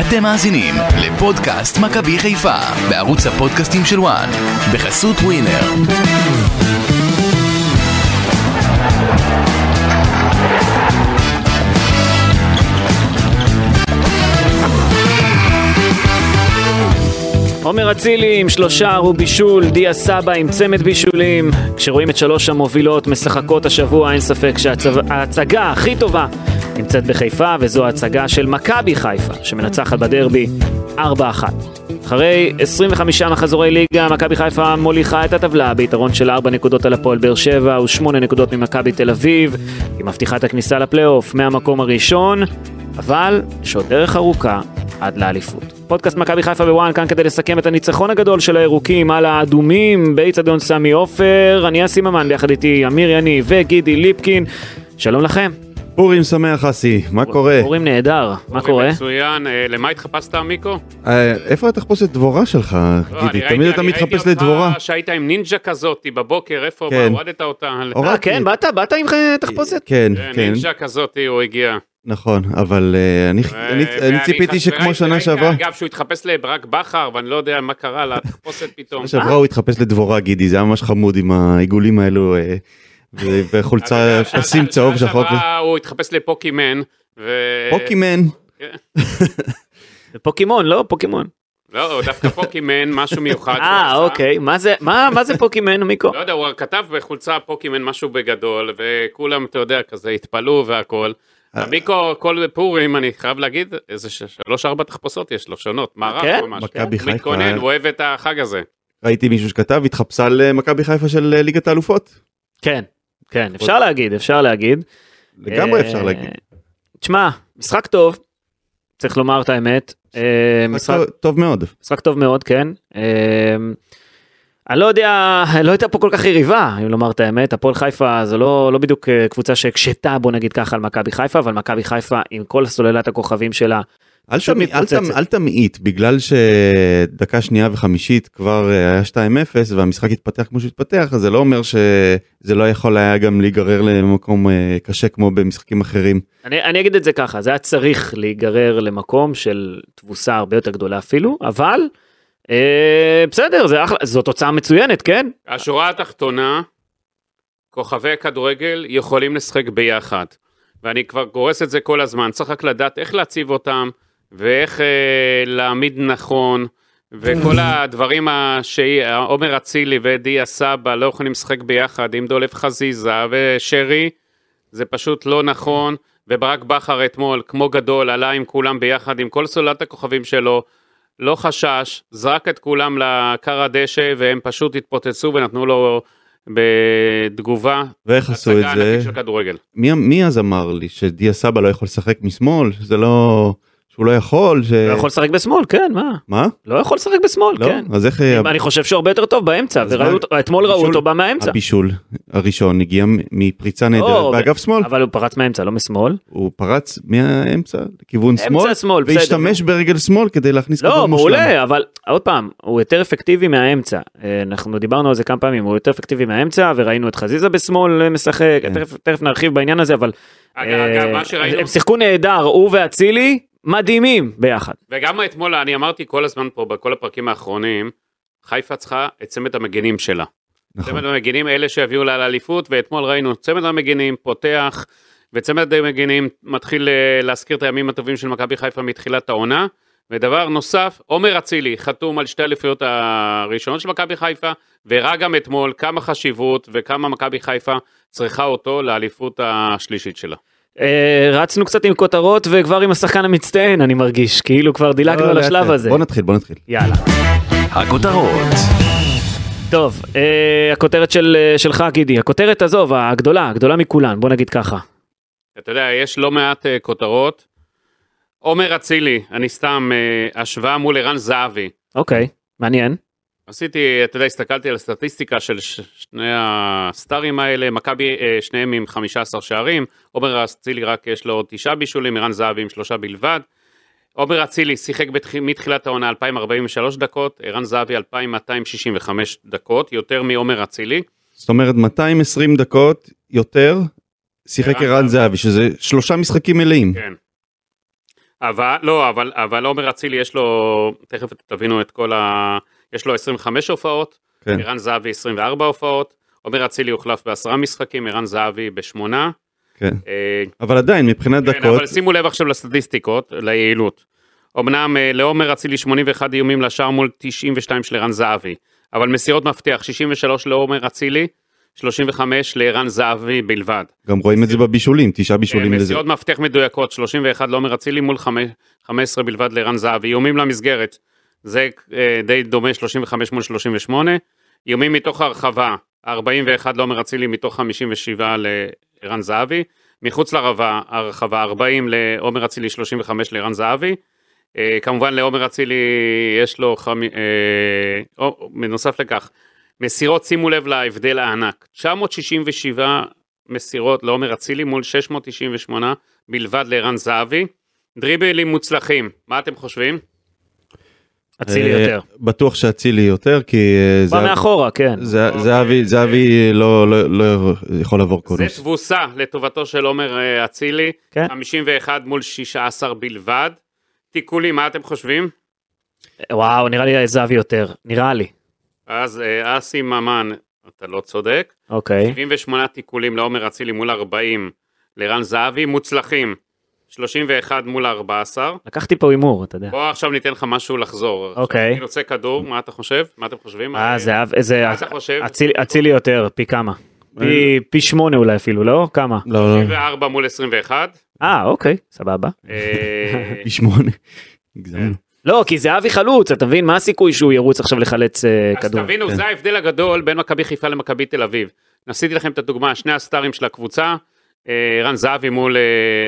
אתם מאזינים לפודקאסט מכבי חיפה בערוץ הפודקאסטים של וואן בחסות ווינר. עומר אצילי עם שלושה ובישול, דיה סבא עם צמד בישולים. כשרואים את שלוש המובילות משחקות השבוע, אין ספק שההצגה הכי טובה נמצאת בחיפה, וזו ההצגה של מכבי חיפה, שמנצחת בדרבי 4-1. אחרי 25 מחזורי ליגה, מכבי חיפה מוליכה את הטבלה ביתרון של 4 נקודות על הפועל באר שבע ו-8 נקודות ממכבי תל אביב. היא מבטיחה את הכניסה לפלייאוף מהמקום הראשון, אבל יש עוד דרך ארוכה עד לאליפות. פודקאסט מכבי חיפה בוואן כאן כדי לסכם את הניצחון הגדול של הירוקים על האדומים באיצטדיון סמי עופר. אני אסי ממן ביחד איתי אמיר יניב וגידי ליפקין. שלום לכם. פורים שמח אסי, מה קורה? פורים נהדר, מה קורה? מצוין, אה, למה התחפשת מיקו? אה, איפה התחפושת דבורה שלך, לא, גידי? ראיתי- תמיד אתה אני ראיתי מתחפש אותך לדבורה. שהיית עם נינג'ה כזאת בבוקר, איפה כן. הורדת אותה? אה. כן, באת? באת עם אה, תחפושת? כן, כן, נינג'ה כזאת הוא הגיע. נכון, אבל אני- ציפיתי שכמו שנה שעברה, אגב, שהוא התחפש לברק בכר, ואני לא יודע מה קרה לתחפושת פתאום. שנה שעברה הוא התחפש לדבורה גידי, זה היה ממש חמוד עם העיגולים האלו וחולצה שנה צהוב שחור. הוא התחפש לפוקימן. פוקימן, פוקימון, לא? פוקימון. לא, דווקא פוקימן, משהו מיוחד. אה. אוקיי. מה זה- מה מה זה פוקימן, מיקו? לא יודע, הוא כתב בחולצה פוקימן משהו בגדול, וכולם, אתה יודע, כזה התפלאו והכל. אה. מיקו, כל פורים, אני חייב להגיד, איזה ש- שלוש ארבע תחפושות יש לו, שונות, מערך כן? ממש. מכבי חיפה. מתכונן, הוא אוהב את החג הזה. ראיתי מישהו שכתב, התחפשה למכבי חיפה של אה, ליגת האלופות. כן, כן, אפשר להגיד, אפשר להגיד. לגמרי אה, אפשר להגיד. תשמע, משחק טוב, צריך לומר את האמת. אה, משחק טוב- מאוד. משחק טוב מאוד, כן. אה, אני לא יודע, לא הייתה פה כל כך יריבה, אם לומר את האמת. הפועל חיפה זו לא, לא בדיוק קבוצה שהקשתה, בוא נגיד ככה, על מכבי חיפה, אבל מכבי חיפה עם כל סוללת הכוכבים שלה, אל תמ- אל. תמ- אל תמעיט בגלל שדקה שנייה וחמישית כבר אה, היה 2-0 והמשחק התפתח כמו שהתפתח אז זה לא אומר שזה לא יכול היה גם להיגרר למקום אה, קשה כמו במשחקים אחרים. אני, אני אגיד את זה ככה, זה היה צריך להיגרר למקום של תבוסה הרבה יותר גדולה אפילו, אבל אה, בסדר, זה אחלה, זו תוצאה מצוינת, כן? השורה התחתונה, כוכבי הכדורגל יכולים לשחק ביחד. ואני כבר גורס את זה כל הזמן, צריך רק לדעת איך להציב אותם, ואיך אה, להעמיד נכון, וכל הדברים שעומר אצילי ודיה סבא לא יכולים לשחק ביחד עם דולב חזיזה ושרי, זה פשוט לא נכון, וברק בכר אתמול, כמו גדול, עלה עם כולם ביחד, עם כל סוללת הכוכבים שלו, לא חשש, זרק את כולם לכר הדשא, והם פשוט התפוצצו ונתנו לו בתגובה ואיך עשו את זה? מי, מי אז אמר לי שדיה סבא לא יכול לשחק משמאל שזה לא שהוא לא יכול ש... לא יכול לשחק בשמאל, כן, מה? מה? לא יכול לשחק בשמאל, לא? כן. אז איך אה, אני חושב שהוא הרבה יותר טוב באמצע, וראו מה- אתמול ראו אותו בא מהאמצע. הבישול הראשון הגיע מפריצה נהדרת לא, באגף שמאל אבל הוא פרץ מהאמצע, לא משמאל. הוא פרץ מהאמצע לכיוון שמאל אמצע שמאל, בסדר. והשתמש ברגל שמאל כדי להכניס לא, כדור מושלם. מעולה, אבל עוד פעם, הוא יותר אפקטיבי מהאמצע. אה, אנחנו דיברנו על זה כמה פעמים, הוא יותר אפקטיבי מהאמצע, וראינו את חזיזה בשמאל אה, משחק, כן. תכף- נרחיב בעניין הזה, אבל אגב, אה, אגב, מה שראינו, הם שיחקו נהדר, הוא ואצילי, מדהימים ביחד. וגם אתמול אני אמרתי כל הזמן פה בכל הפרקים האחרונים, חיפה צריכה את צמד המגנים שלה. נכון. צמד המגנים אלה שיביאו לה לאליפות, ואתמול ראינו צמד המגנים פותח, וצמד המגנים מתחיל אה, להזכיר את הימים הטובים של מכבי חיפה מתחילת העונה. ודבר נוסף, עומר אצילי חתום על שתי אליפויות הראשונות של מכבי חיפה, והראה גם אתמול כמה חשיבות וכמה מכבי חיפה צריכה אותו לאליפות השלישית שלה. אה, רצנו קצת עם כותרות וכבר עם השחקן המצטיין, אני מרגיש, כאילו כבר דילגנו לא, על לאט השלב. הזה. בוא נתחיל בוא נתחיל. יאללה. הכותרות טוב, אה, הכותרת של, אה, שלך, גידי, הכותרת עזוב, הגדולה, הגדולה מכולן, בוא נגיד ככה. אתה יודע, יש לא מעט כותרות. עומר אצילי, אני סתם השוואה מול ערן זהבי. אוקיי, מעניין. עשיתי, אתה יודע, הסתכלתי על הסטטיסטיקה של שני הסטארים האלה, מכבי, uh, שניהם עם 15 שערים, עומר אצילי רק יש לו תשעה בישולים, ערן זהבי עם שלושה בלבד. עומר אצילי שיחק בתח... מתחילת העונה 2043 דקות, ערן זהבי 2265 דקות, יותר מעומר אצילי. זאת אומרת 220 דקות יותר שיחק ערן זהבי שזה שלושה משחקים מלאים. כן. אבל, לא, אבל, אבל עומר אצילי יש לו, תכף תבינו את כל ה... יש לו 25 הופעות, כן. ערן זהבי 24 הופעות, עומר אצילי הוחלף בעשרה משחקים, ערן זהבי בשמונה. כן. אה, אבל עדיין, מבחינת כן, דקות, אבל שימו לב עכשיו לסטטיסטיקות, ליעילות. אמנם אה, לעומר אצילי 81 איומים לשער מול 92 של ערן זהבי, אבל מסירות מפתח 63 לעומר אצילי, 35 לערן זהבי בלבד. גם רואים את זה בבישולים, תשעה בישולים אה, לזה. מסירות מפתח מדויקות 31 לעומר אצילי מול חמש- 15 בלבד לערן זהבי, איומים למסגרת, זה אה, די דומה 35 מול 38, איומים מתוך הרחבה 41 לעומר אצילי מתוך 57 לערן זהבי, מחוץ לרבה הרחבה 40 לעומר אצילי 35 לערן זהבי, אה, כמובן לעומר אצילי יש לו, חמ... אה, או, לכך, מסירות שימו לב להבדל הענק, 967 מסירות לעומר אצילי מול 698 בלבד לערן זהבי, דריבלים מוצלחים, מה אתם חושבים? אצילי אה, יותר. בטוח שאצילי יותר, כי אה, בא מאחורה, כן. זה-. זהבי זהבי לא לא- לא יכול לעבור זה קונוס. תבוסה לטובתו של עומר אה, אצילי, כן. 51 מול 16 בלבד. תיקולים, מה אתם חושבים? וואו, נראה לי זהבי יותר. נראה לי. אז אסי ממן, אתה לא צודק, אוקיי. 78 תיקולים לעומר אצילי מול 40 לרן זהבי, מוצלחים, 31 מול 14. לקחתי פה הימור, אתה יודע. בוא עכשיו ניתן לך משהו לחזור. אוקיי. אני רוצה כדור, מה אתה חושב? מה אתם חושבים? אה, זהב, איזה... מה אתה חושב? אצילי- יותר, פי כמה? פי- שמונה אולי אפילו, לא? כמה? לא, לא, 34 מול 21. אה, אוקיי, סבבה. אה, פי שמונה. לא, כי זהבי חלוץ, אתה מבין? מה הסיכוי שהוא ירוץ עכשיו לחלץ אה, אז כדור? תבינו, כן. זה ההבדל הגדול בין מכבי חיפה למכבי תל אביב. עשיתי לכם את הדוגמה, שני הסטארים של הקבוצה, אה, ערן זהבי מול אה,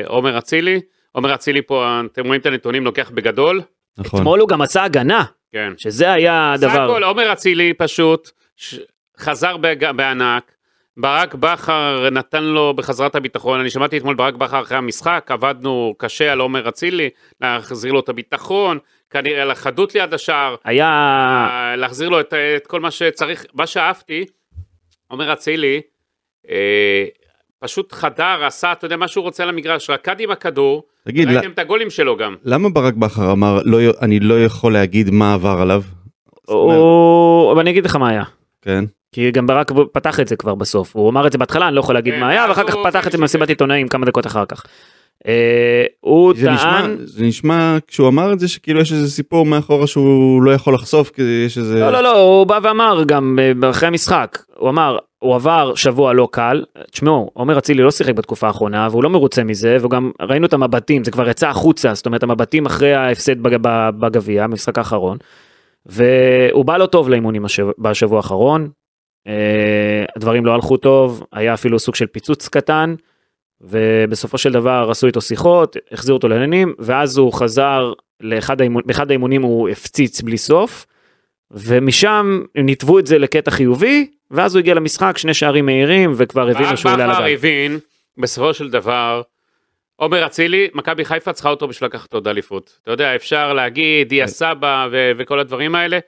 עומר אצילי. עומר אצילי פה, אתם רואים את הנתונים, לוקח בגדול. נכון. אתמול הוא גם עשה הגנה, כן. שזה היה סך הדבר. הכל, עומר אצילי פשוט ש- חזר בג- בענק. ברק בכר נתן לו בחזרת הביטחון, אני שמעתי אתמול ברק בכר אחרי המשחק, עבדנו קשה על עומר אצילי, להחזיר לו את הביטחון, כנראה על החדות ליד השער, היה... אה, להחזיר לו את, את כל מה שצריך. מה שאהבתי, עומר אצילי, אה, פשוט חדר, עשה, אתה יודע, מה שהוא רוצה על המגרש, רקד עם הכדור, תגיד, ראיתם את הגולים שלו גם. למה ברק בכר אמר, "לא אני לא יכול להגיד מה עבר עליו? הוא... אבל אני אגיד לך מה היה. כן. כי גם ברק פתח את זה כבר בסוף, הוא אמר את זה בהתחלה, אני לא יכול להגיד כן, מה היה, ואחר כך פתח את זה במסיבת. עיתונאים כמה דקות אחר כך. אה, הוא זה נשמע, טען, זה נשמע כשהוא אמר את זה שכאילו יש איזה סיפור מאחורה שהוא לא יכול לחשוף כי יש איזה לא לא לא, הוא בא ואמר גם אה, אחרי המשחק, הוא אמר, הוא עבר שבוע לא קל, תשמעו, עומר אצילי לא שיחק בתקופה האחרונה והוא לא מרוצה מזה, וגם ראינו את המבטים, זה כבר יצא החוצה, זאת אומרת המבטים אחרי ההפסד בג- בגביע, במשחק האחרון, והוא בא לא טוב לאימונים השב- בשבוע האחרון, אה, הדברים לא הלכו טוב, היה אפילו סוג של פיצוץ קטן, ובסופו של דבר עשו איתו שיחות, החזירו אותו לעניינים, ואז הוא חזר לאחד האימון, באחד האימונים הוא הפציץ בלי סוף, ומשם הם ניתבו את זה לקטע חיובי, ואז הוא הגיע למשחק, שני שערים מהירים, וכבר הבינו שהוא עולה לגל. הבין, בסופו של דבר, עומר אצילי, מכבי חיפה צריכה אותו בשביל לקחת עוד אליפות. אתה יודע, אפשר להגיד, דיה סבא ו- וכל הדברים האלה,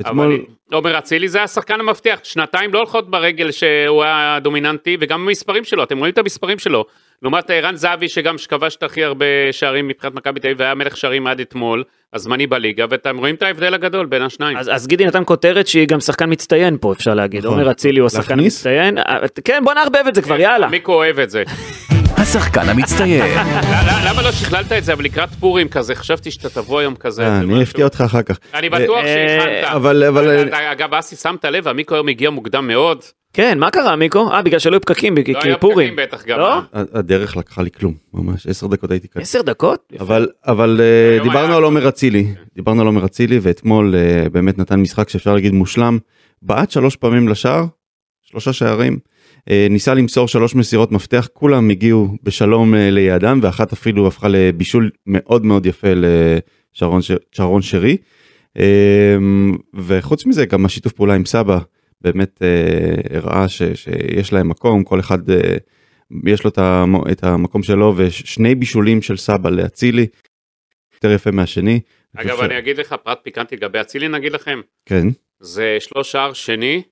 אתמול, אבל עומר אצילי זה השחקן המבטיח, שנתיים לא הולכות ברגל שהוא היה דומיננטי, וגם המספרים שלו, אתם רואים את המספרים שלו. לעומת ערן זהבי שגם כבש את הכי הרבה שערים מבחינת מכבי תל אביב והיה מלך שערים עד אתמול, הזמני בליגה, ואתם רואים את ההבדל הגדול בין השניים. אז, אז גידי נתן כותרת שהיא גם שחקן מצטיין פה, אפשר להגיד. נכון. עומר אצילי הוא השחקן להכניס? המצטיין. אה, כן, בוא נערבב את זה כבר, יאללה. מיקו אוהב את זה. השחקן המצטיין. למה לא שכללת את זה, אבל לקראת פורים כזה, חשבתי שאתה תבוא היום כזה. אה, אני. אפתיע אותך אחר כך. אני בטוח אה, שהכנת. אבל אגב, אסי, שמת לב, המיקו היום הגיע מוקדם מאוד. כן, מה קרה, מיקו? אה, בגלל שלא היו פקקים, לא כי היה פורים. פקקים בטח גם. לא? אה? הדרך לקחה לי כלום ממש עשר דקות הייתי כאן. עשר דקות? אבל אבל אה, דיברנו היה- על עומר אצילי דיברנו על עומר אצילי ואתמול אה, באמת נתן משחק שאפשר להגיד מושלם בעט שלוש פעמים לשער שלושה שערים ניסה למסור שלוש מסירות מפתח כולם הגיעו בשלום ליעדם ואחת אפילו הפכה לבישול מאוד מאוד יפה לשרון שרי וחוץ מזה גם השיתוף פעולה עם סבא באמת אה, הראה ש, שיש להם מקום כל אחד אה, יש לו את המקום שלו ושני בישולים של סבא לאצילי. יותר יפה מהשני. אני אגב, אני אגיד לך פרט פיקנטי לגבי אצילי, נגיד לכם. כן. זה שלוש שער שני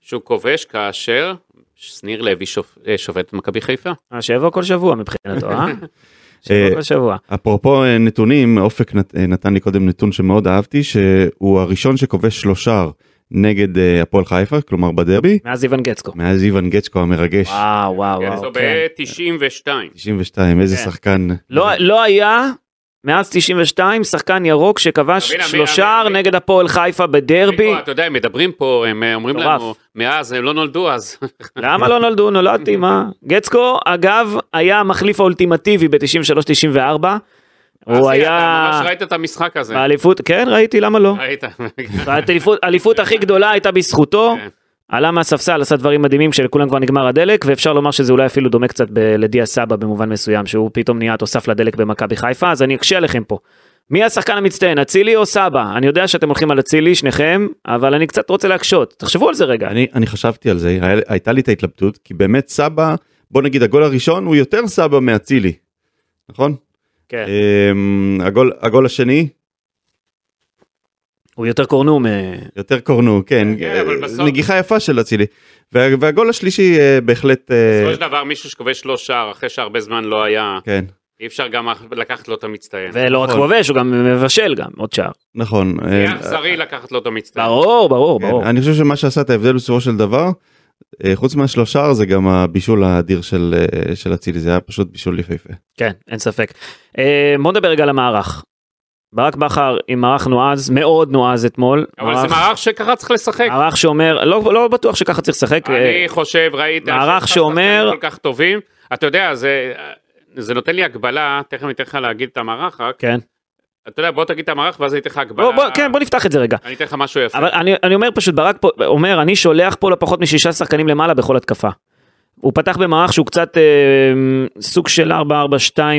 שהוא כובש כאשר שניר לוי שופ- אה, שובת את מכבי חיפה. אה, שיבוא כל שבוע מבחינתו, אה? שבוע כל שבוע. אפרופו נתונים, אופק נת- נתן לי קודם נתון שמאוד אהבתי, שהוא הראשון שכובש שלושה נגד אה, הפועל חיפה, כלומר בדרבי, מאז איוון גצקו. מאז איוון גצ'קו המרגש, וואו, וואו, וואו. זו כן. ב-92. 92, איזה כן. שחקן. לא לא היה מאז 92 שחקן ירוק שכבש שלושה נגד הפועל חיפה בדרבי. אתה יודע, הם מדברים פה, הם אה, אומרים. לנו, מאז הם לא נולדו אז. למה לא נולדו? נולדתי, מה? גצקו, אגב, היה המחליף האולטימטיבי ב-93-94. הוא היה... אתה ממש ראית את המשחק הזה. באליפות, כן, ראיתי, למה לא? ראית. האליפות- הכי גדולה הייתה בזכותו. כן. עלה מהספסל, עשה דברים מדהימים שלכולם כבר נגמר הדלק, ואפשר לומר שזה אולי אפילו דומה קצת לדיה סבא במובן מסוים, שהוא פתאום נהיה תוסף לדלק במכבי חיפה, אז אני אקשה עליכם פה. מי השחקן המצטיין, אצילי או סבא? אני יודע שאתם הולכים על אצילי, שניכם, אבל אני קצת רוצה להקשות. תחשבו על זה רגע. אני, אני חשבתי על זה, היה- הייתה לי את ההתלבטות, כי באמת סבא, בוא נגיד הגול הראשון הוא יותר סבא מאצילי, נכון? כן. אמ, הגול, הגול השני, הוא יותר קורנו מ... יותר קורנו, כן, כן, אבל אה, בסוף- נגיחה יפה של אצילי. וה, והגול השלישי אה, בהחלט, אה, בסופו של דבר מישהו שכובש לו שער אחרי שהרבה זמן לא היה, כן, אי אפשר גם לקחת לו את המצטיין. ולא רק נכון. כובש, הוא גם מבשל גם, עוד שער. נכון. זה אה, אכזרי לקחת לו את המצטיין. ברור, ברור, כן, ברור. אני חושב שמה שעשה את ההבדל בסופו של דבר, חוץ מהשלושה זה גם הבישול האדיר של אה, של אצילי, זה היה פשוט בישול יפהפה. כן, אין ספק. אה, בוא נדבר רגע על המערך. ברק בכר עם מערך נועז, מאוד נועז אתמול. אבל זה מערך שככה צריך לשחק. מערך שאומר, לא, לא בטוח שככה צריך לשחק. אה, אני חושב, ראית, מערך שאומר- כל כך טובים, אתה יודע, זה, זה נותן לי הגבלה, תכף אני אתן לך להגיד את המערך רק, כן. אתה יודע, בוא תגיד את המערך ואז אני אתן לך הגבלה, בוא, בוא, כן, בוא נפתח את זה רגע. אני אתן לך משהו יפה. אבל אני, אני אומר פשוט, ברק פה, אומר, אני שולח פה לפחות משישה שחקנים למעלה בכל התקפה. הוא פתח במערך שהוא קצת אה, סוג של 4-4-2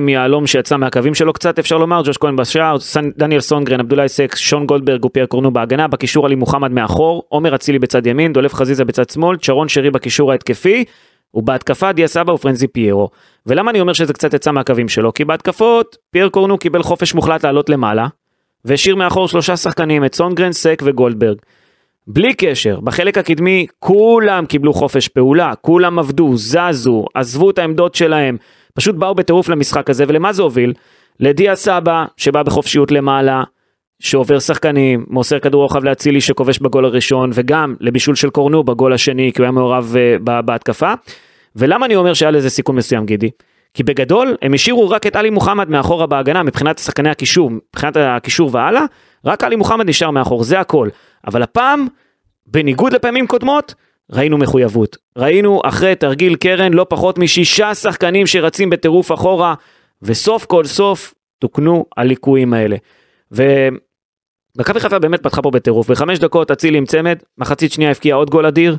מיהלום שיצא מהקווים שלו קצת, אפשר לומר, ג'וש כהן בשער, דניאל סונגרן, עבדולאי סק, שון גולדברג ופייר קורנו בהגנה, בקישור עלי מוחמד מאחור, עומר אצילי בצד ימין, דולף חזיזה בצד שמאל, צ'רון שרי בקישור ההתקפי, ובהתקפה דיה סבא ופרנזי פיירו. ולמה אני אומר שזה קצת יצא מהקווים שלו? כי בהתקפות פייר קורנו קיבל חופש מוחלט לעלות למעלה, והשאיר מאחור שלושה שחקנים, את סונגרן, סק וגולדברג. בלי קשר, בחלק הקדמי כולם קיבלו חופש פעולה, כולם עבדו, זזו, עזבו את העמדות שלהם, פשוט באו בטירוף למשחק הזה, ולמה זה הוביל? לדיה סבא, שבא בחופשיות למעלה, שעובר שחקנים, מוסר כדור רוחב לאצילי שכובש בגול הראשון, וגם לבישול של קורנו בגול השני, כי הוא היה מעורב uh, ב- בהתקפה. ולמה אני אומר שהיה לזה סיכון מסוים, גידי? כי בגדול, הם השאירו רק את עלי מוחמד מאחורה בהגנה, מבחינת שחקני הקישור, מבחינת הקישור והלאה, רק עלי מוחמד נשאר מאחור, זה הכל. אבל הפעם, בניגוד לפעמים קודמות, ראינו מחויבות. ראינו אחרי תרגיל קרן לא פחות משישה שחקנים שרצים בטירוף אחורה, וסוף כל סוף תוקנו הליקויים האלה. ומכבי חיפה באמת פתחה פה בטירוף. בחמש דקות אצילי עם צמד, מחצית שנייה הבקיע עוד גול אדיר.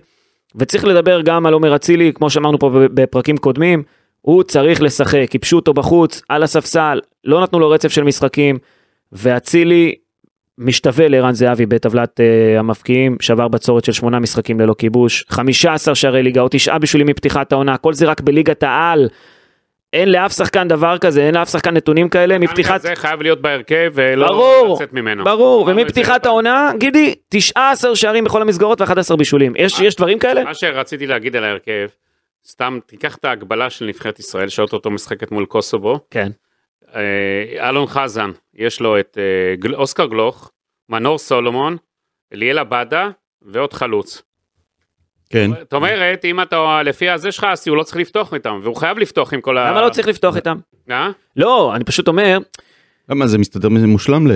וצריך לדבר גם על עומר אצילי, כמו שאמרנו פה בפרקים קודמים, הוא צריך לשחק, ייבשו אותו בחוץ, על הספסל, לא נתנו לו רצף של משחקים, ואצילי משתווה לערן זהבי בטבלת uh, המפקיעים, שבר בצורת של שמונה משחקים ללא כיבוש, 15 שערי ליגה או תשעה בישולים מפתיחת העונה, כל זה רק בליגת העל. אין לאף שחקן דבר כזה, אין לאף שחקן נתונים כאלה מפתיחת... זה חייב להיות בהרכב ולא ברור, לצאת ממנו. ברור, את ומפתיחת. העונה, גידי, 19 שערים בכל המסגרות ו-11 בישולים. יש, יש דברים כאלה? מה שרציתי להגיד על ההרכב, סתם תיקח את ההגבלה של נבחרת ישראל, שאוטוטו משחקת מול קוסובו, כן. אה, אלון חזן, יש לו את אה, גל- אוסקר גלוך, מנור סולומון, אליאל עבדה ועוד חלוץ. כן. זאת אומרת, אם אתה לפי הזה שלך, אז הוא לא צריך לפתוח איתם, והוא חייב לפתוח עם כל ה... למה לא צריך לפתוח איתם? אה? לא, אני פשוט אומר, למה זה מסתדר מושלם ל...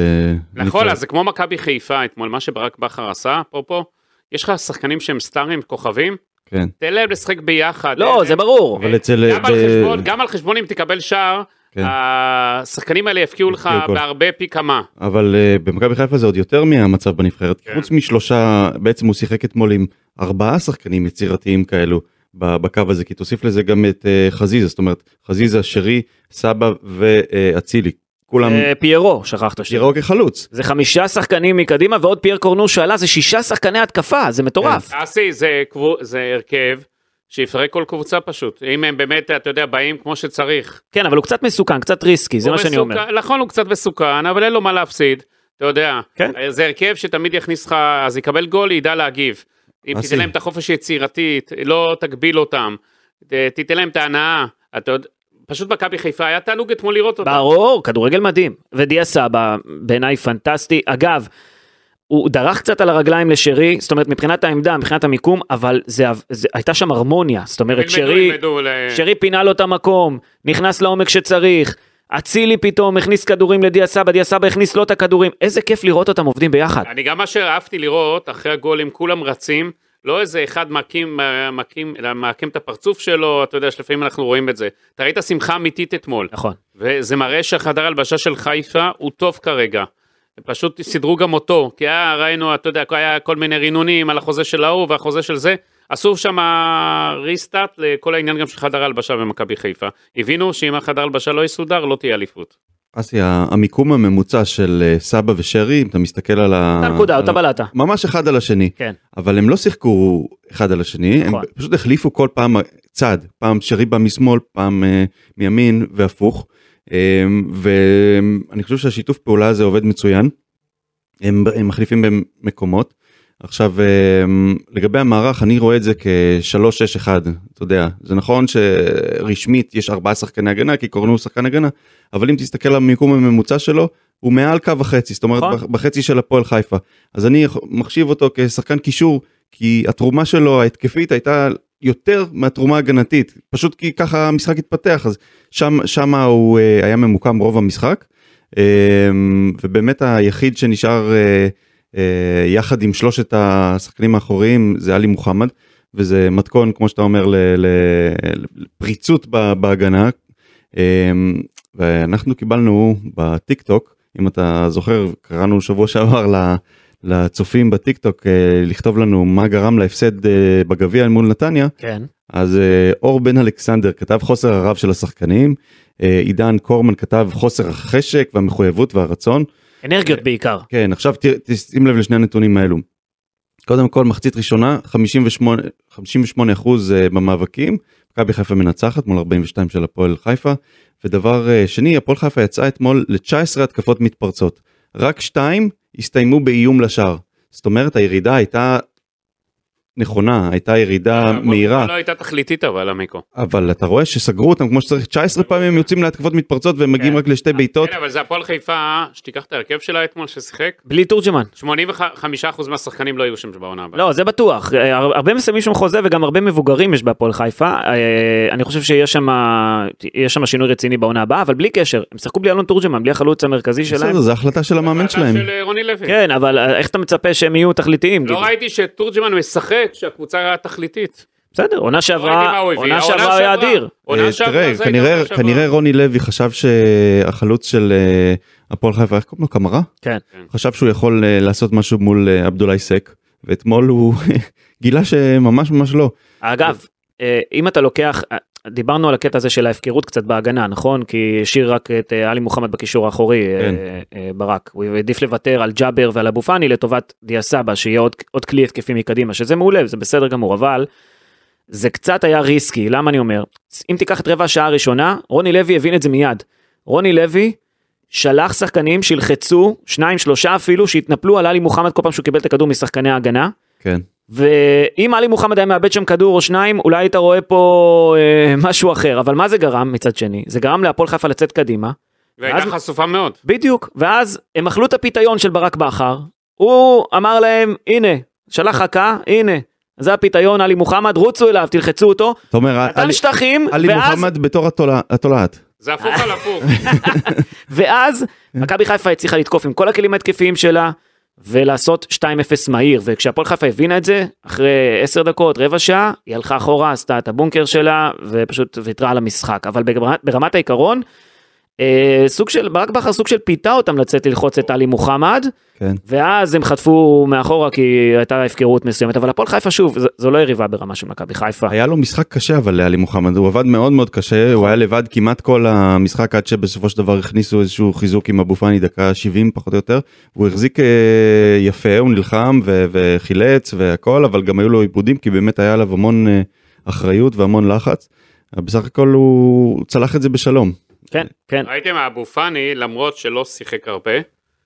נכון, אז זה כמו מכבי חיפה אתמול, מה שברק בכר עשה, אפרופו, יש לך שחקנים שהם סטארים, כוכבים, כן. תן להם לשחק ביחד. לא, זה ברור. אבל אצל... גם על ב- חשבון, גם על חשבון אם תקבל שער, כן. השחקנים האלה יפקיעו לך גול. בהרבה פי כמה. אבל uh, במכבי חיפה זה עוד יותר מהמצב בנבחרת. כן. חוץ משלושה, בעצם הוא שיחק אתמול עם ארבעה שחקנים יצירתיים כאלו בקו הזה, כי תוסיף לזה גם את uh, חזיזה, זאת אומרת, חזיזה, שרי, סבא ואצילי. כולם פיירו, שכחת שיר. שיראו כחלוץ. זה חמישה שחקנים מקדימה ועוד פייר קורנו שעלה, זה שישה שחקני התקפה, זה מטורף. אסי, זה קבו- זה הרכב שיפרק כל קבוצה פשוט. אם הם באמת, אתה יודע, באים כמו שצריך. כן, אבל הוא קצת מסוכן, קצת ריסקי, זה מה שאני אומר. מסוכן- נכון, הוא קצת מסוכן, אבל אין לו מה להפסיד. אתה יודע, כן. זה הרכב שתמיד יכניס לך, אז יקבל גול, ידע להגיב. אם. תיתן להם את החופש היצירתית, לא תגביל אותם, תיתן להם את ההנאה. אתה יודע, פשוט מכבי חיפה היה תענוג אתמול לראות אותה. ברור, כדורגל מדהים. ודיה סבא, בעיניי פנטסטי. אגב, הוא דרך קצת על הרגליים לשרי, זאת אומרת מבחינת העמדה, מבחינת המיקום, אבל זה, זה הייתה שם הרמוניה. זאת אומרת, שרי, שרי פינה לו את המקום, נכנס לעומק שצריך. אצילי פתאום הכניס כדורים לדיה סבא, דיה סבא הכניס לו את הכדורים, איזה כיף לראות אותם עובדים ביחד. אני גם מה שאהבתי לראות, אחרי הגולים כולם רצים, לא איזה אחד מכים, מכים, אלא מעקם את הפרצוף שלו, אתה יודע שלפעמים אנחנו רואים את זה. אתה ראית שמחה אמיתית אתמול, נכון. וזה מראה שהחדר הלבשה של חיפה הוא טוב כרגע. פשוט סידרו גם אותו, כי היה, ראינו, אתה יודע, היה כל מיני רינונים על החוזה של ההוא והחוזה של זה. עשו שם ריסטארט לכל העניין גם של חדר הלבשה במכבי חיפה. הבינו שאם החדר הלבשה לא יסודר, לא תהיה אליפות. אסי, המיקום הממוצע של אה, סבא ושרי, אם אתה מסתכל על ה... אותה נקודה, אותה בלטה. ממש אחד על השני. כן. אבל הם לא שיחקו אחד על השני, הם נכון. פשוט החליפו כל פעם צד, פעם שרי בא משמאל, פעם אה, מימין והפוך. אה, ואני חושב שהשיתוף פעולה הזה עובד מצוין. הם, הם מחליפים במקומות. עכשיו אה, לגבי המערך אני רואה את זה כ-3-6-1, אתה יודע, זה נכון שרשמית יש ארבעה שחקני הגנה כי קוראים לו שחקן הגנה, אבל אם תסתכל על המיקום הממוצע שלו, הוא מעל קו החצי, זאת אומרת נכון. בחצי של הפועל חיפה. אז אני מחשיב אותו כשחקן קישור, כי התרומה שלו ההתקפית הייתה יותר מהתרומה ההגנתית, פשוט כי ככה המשחק התפתח, אז שם, שם הוא אה, היה ממוקם רוב המשחק, אה, ובאמת היחיד שנשאר אה, יחד עם שלושת השחקנים האחוריים זה עלי מוחמד, וזה מתכון, כמו שאתה אומר, לפריצות בהגנה. ואנחנו קיבלנו בטיק טוק, אם אתה זוכר, קראנו שבוע שעבר לצופים בטיק טוק אה, לכתוב לנו מה גרם להפסד אה, בגביע מול נתניה, כן. אז אה, אור בן אלכסנדר כתב חוסר הרב של השחקנים, עידן קורמן כתב חוסר החשק והמחויבות והרצון. אנרגיות בעיקר. כן, עכשיו תשים לב לשני הנתונים האלו. קודם כל מחצית ראשונה 58 58 אחוז במאבקים, מכבי חיפה מנצחת מול 42 של הפועל חיפה, ודבר שני הפועל חיפה יצאה אתמול ל-19 התקפות מתפרצות, רק שתיים הסתיימו באיום לשער, זאת אומרת הירידה הייתה נכונה, הייתה ירידה מהירה. לא הייתה תכליתית אבל המיקרו. אבל אתה רואה שסגרו אותם כמו שצריך 19 פעמים הם יוצאים להתקפות מתפרצות והם מגיעים כן. רק לשתי בעיטות. כן, אבל זה הפועל חיפה, שתיקח את ההרכב שלה אתמול ששיחק, בלי תורג'מן. 85% מהשחקנים לא יהיו שם בעונה הבאה. לא, זה בטוח. אה, הר- הרבה מסיימים שם חוזה וגם הרבה מבוגרים יש בהפועל חיפה. אה, אני חושב שיש שם יש שם שינוי רציני בעונה הבאה, אבל בלי קשר, הם שיחקו בלי אלון תורג'מן, בלי החלוץ המרכזי שלהם. בסדר, זו החלטה של המאמן החלטה שלהם. של אה, רוני לוי. כן, אבל אה, איך אתה מצפה שהם יהיו תכליתיים? לא גידי? ראיתי שתורג'מן משחק שהקבוצה תכליתית. בסדר, עונה שעברה. עונה שעברה היה אדיר. אה, תראה, כנראה, רוני לוי חשב שהחלוץ של אה, הפועל חיפה, איך קוראים לו? קמרה? כן. חשב שהוא יכול אה, לעשות משהו מול עבדולאי סק, ואתמול הוא גילה שממש ממש לא. אגב, אם אתה לוקח, דיברנו על הקטע הזה של ההפקרות קצת בהגנה, נכון? כי השאיר רק את אה, עלי מוחמד בקישור האחורי, אה, כן. אה, ברק. הוא העדיף לוותר על ג'אבר ועל אבו פאני לטובת דיה סבא, שיהיה עוד, עוד כלי התקפי מקדימה, שזה מעולה, זה בסדר גמור, אבל זה קצת היה ריסקי, למה אני אומר? אם תיקח את רבע השעה הראשונה, רוני לוי הבין את זה מיד. רוני לוי שלח שחקנים שילחצו, שניים, שלושה אפילו, שהתנפלו על עלי מוחמד כל פעם שהוא קיבל את הכדור משחקני ההגנה. כן. ואם עלי מוחמד היה מאבד שם כדור או שניים, אולי היית רואה פה אה, משהו אחר, אבל מה זה גרם מצד שני? זה גרם להפועל חיפה לצאת קדימה, והייתה ואז- חשופה מאוד. בדיוק, ואז הם אכלו את הפיתיון של ברק בכר, הוא אמר להם, הנה, שלח חכה, הנה, זה הפיתיון, עלי מוחמד, רוצו אליו, תלחצו אותו, אתה אומר, נתן עלי- שטחים, עלי ואז, מוחמד בתור התולע- התולעת. זה הפוך על הפוך. ואז מכבי חיפה הצליחה לתקוף עם כל הכלים ההתקפיים שלה, ולעשות 2-0 מהיר, וכשהפועל חיפה הבינה את זה, אחרי 10 דקות, רבע שעה, היא הלכה אחורה, עשתה את הבונקר שלה, ופשוט ויתרה על המשחק. אבל ברמת, העיקרון, אה, סוג של, ברק בכר סוג של פיתה אותם לצאת ללחוץ את עלי מוחמד, כן. ואז הם חטפו מאחורה כי הייתה הפקרות מסוימת, אבל הפועל חיפה שוב, זו, זו לא יריבה ברמה של מכבי חיפה. היה לו משחק קשה אבל לעלי מוחמד, הוא עבד מאוד מאוד קשה, הוא היה לבד כמעט כל המשחק עד שבסופו של דבר הכניסו איזשהו חיזוק עם אבו פאני דקה 70 פחות או יותר, הוא החזיק אה, יפה, הוא נלחם ו- וחילץ והכל, אבל גם היו לו עיבודים כי באמת היה עליו המון אה, אחריות והמון לחץ. בסך הכל הוא צלח את זה בשלום. כן, כן. ראיתם אבו פאני, למרות שלא שיחק הרבה,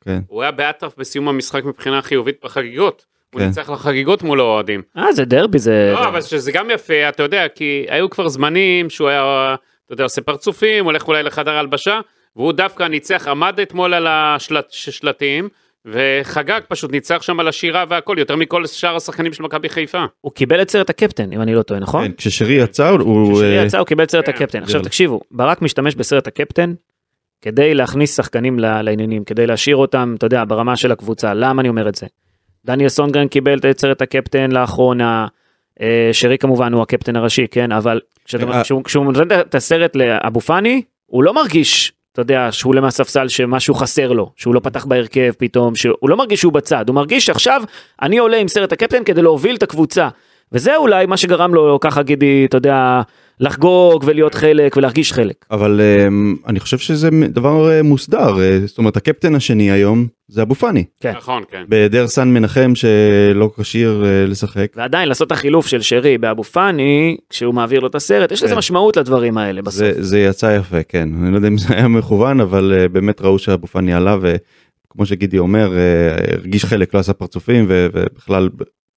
כן. הוא היה באטרף בסיום המשחק מבחינה חיובית בחגיגות. הוא כן. ניצח לחגיגות מול האוהדים. אה, זה דרבי, זה... לא, אבל שזה גם יפה, אתה יודע, כי היו כבר זמנים שהוא היה, אתה אתה יודע, עושה פרצופים, הולך אולי לחדר הלבשה, והוא דווקא ניצח, עמד אתמול על השלטים, וחגג פשוט, ניצח שם על השירה והכל, יותר מכל שאר השחקנים של מכבי חיפה. הוא קיבל את סרט הקפטן, אם אני לא טועה, נכון? כן, כששרי יצא הוא... כששרי אה, יצא הוא קיבל את סרט כן. הקפטן. עכשיו כן. תקשיבו, ברק משתמש בסרט הקפטן כדי להכניס שחקנים לעניינים, כדי להשאיר אותם, אתה יודע, ברמה של הקבוצה. למה אני אומר את זה? דניאל סונגרן קיבל את סרט הקפטן לאחרונה, אה, שרי כמובן הוא הקפטן הראשי, כן, אבל כשהוא נותן את הסרט לאבו פאני, הוא לא מרגיש, אתה יודע, שהוא מהספסל שמשהו חסר לו, שהוא לא פתח בהרכב פתאום, שהוא לא מרגיש שהוא בצד, הוא מרגיש שעכשיו אני עולה עם סרט הקפטן כדי להוביל את הקבוצה. וזה אולי מה שגרם לו ככה גידי, אתה יודע, לחגוג ולהיות חלק ולהרגיש חלק. אבל אמ, אני חושב שזה דבר אה, מוסדר, אה, זאת אומרת הקפטן השני היום זה אבו פאני, כן. נכון, כן. בהיעדר סן מנחם שלא כשיר אה, לשחק. ועדיין לעשות את החילוף של שרי באבו פאני, כשהוא מעביר לו את הסרט, יש לזה כן. משמעות לדברים האלה בסוף. זה, זה יצא יפה, כן. אני לא יודע אם זה היה מכוון, אבל באמת ראו שאבו פאני עלה, וכמו שגידי אומר, הרגיש חלק, לא עשה פרצופים, ובכלל